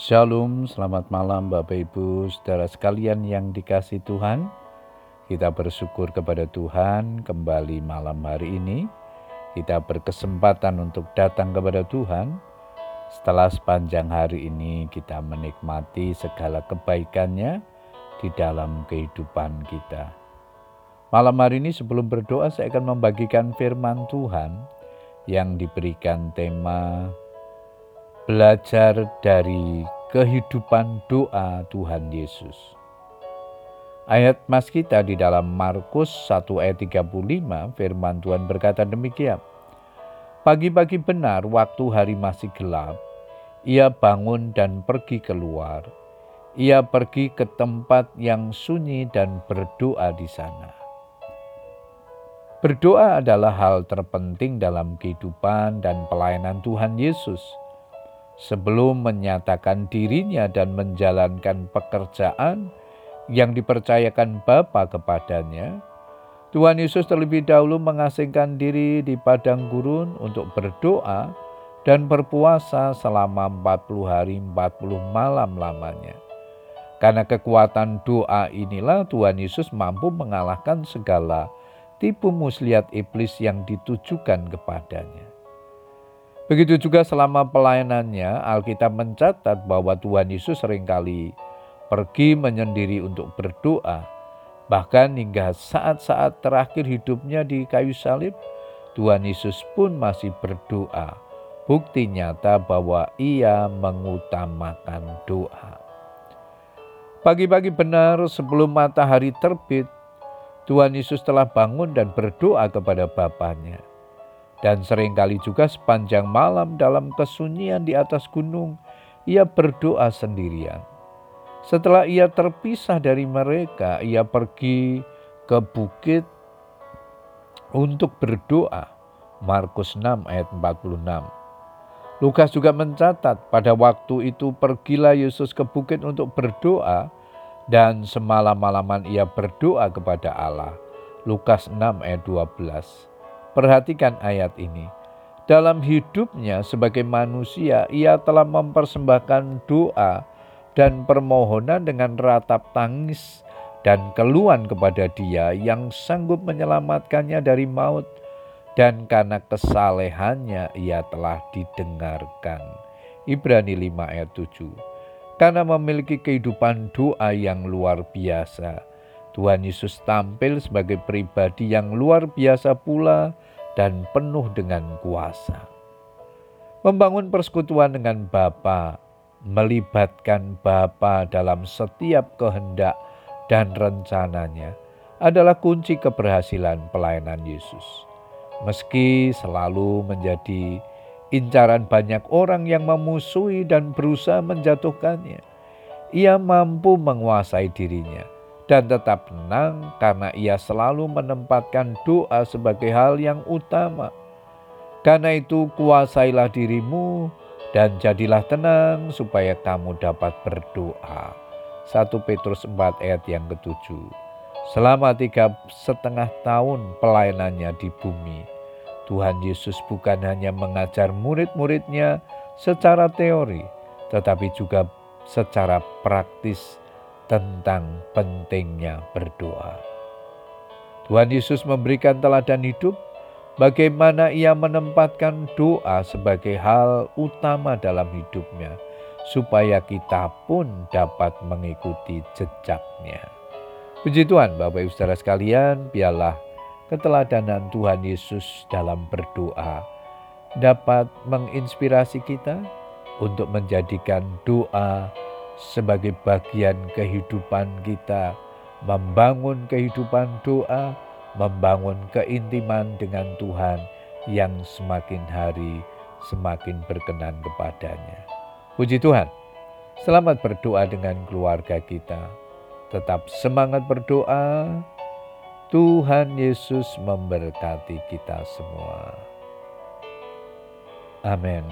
Shalom, selamat malam Bapak Ibu, saudara sekalian yang dikasih Tuhan. Kita bersyukur kepada Tuhan kembali malam hari ini. Kita berkesempatan untuk datang kepada Tuhan. Setelah sepanjang hari ini kita menikmati segala kebaikannya di dalam kehidupan kita. Malam hari ini sebelum berdoa saya akan membagikan firman Tuhan yang diberikan tema belajar dari kehidupan doa Tuhan Yesus. Ayat mas kita di dalam Markus 1 ayat 35 firman Tuhan berkata demikian. Pagi-pagi benar waktu hari masih gelap, ia bangun dan pergi keluar. Ia pergi ke tempat yang sunyi dan berdoa di sana. Berdoa adalah hal terpenting dalam kehidupan dan pelayanan Tuhan Yesus sebelum menyatakan dirinya dan menjalankan pekerjaan yang dipercayakan Bapa kepadanya, Tuhan Yesus terlebih dahulu mengasingkan diri di padang gurun untuk berdoa dan berpuasa selama 40 hari 40 malam lamanya. Karena kekuatan doa inilah Tuhan Yesus mampu mengalahkan segala tipu muslihat iblis yang ditujukan kepadanya. Begitu juga selama pelayanannya, Alkitab mencatat bahwa Tuhan Yesus sering kali pergi menyendiri untuk berdoa. Bahkan hingga saat-saat terakhir hidupnya di kayu salib, Tuhan Yesus pun masih berdoa. Bukti nyata bahwa ia mengutamakan doa. Pagi-pagi benar sebelum matahari terbit, Tuhan Yesus telah bangun dan berdoa kepada Bapaknya dan sering kali juga sepanjang malam dalam kesunyian di atas gunung, ia berdoa sendirian. Setelah ia terpisah dari mereka, ia pergi ke bukit untuk berdoa. Markus 6 ayat 46. Lukas juga mencatat pada waktu itu pergilah Yesus ke bukit untuk berdoa dan semalam-malaman ia berdoa kepada Allah. Lukas 6 ayat 12. Perhatikan ayat ini. Dalam hidupnya sebagai manusia, ia telah mempersembahkan doa dan permohonan dengan ratap tangis dan keluhan kepada Dia yang sanggup menyelamatkannya dari maut, dan karena kesalehannya ia telah didengarkan. Ibrani 5 ayat 7. Karena memiliki kehidupan doa yang luar biasa, Tuhan Yesus tampil sebagai pribadi yang luar biasa pula dan penuh dengan kuasa. Membangun persekutuan dengan Bapa, melibatkan Bapa dalam setiap kehendak dan rencananya adalah kunci keberhasilan pelayanan Yesus. Meski selalu menjadi incaran banyak orang yang memusuhi dan berusaha menjatuhkannya, ia mampu menguasai dirinya dan tetap tenang karena ia selalu menempatkan doa sebagai hal yang utama. Karena itu kuasailah dirimu dan jadilah tenang supaya kamu dapat berdoa. 1 Petrus 4 ayat yang ketujuh. Selama tiga setengah tahun pelayanannya di bumi, Tuhan Yesus bukan hanya mengajar murid-muridnya secara teori, tetapi juga secara praktis tentang pentingnya berdoa. Tuhan Yesus memberikan teladan hidup bagaimana ia menempatkan doa sebagai hal utama dalam hidupnya, supaya kita pun dapat mengikuti jejaknya. Puji Tuhan, Bapak Ibu Saudara sekalian, biarlah keteladanan Tuhan Yesus dalam berdoa dapat menginspirasi kita untuk menjadikan doa sebagai bagian kehidupan kita, membangun kehidupan doa, membangun keintiman dengan Tuhan yang semakin hari semakin berkenan kepadanya. Puji Tuhan, selamat berdoa dengan keluarga kita. Tetap semangat berdoa. Tuhan Yesus memberkati kita semua. Amin.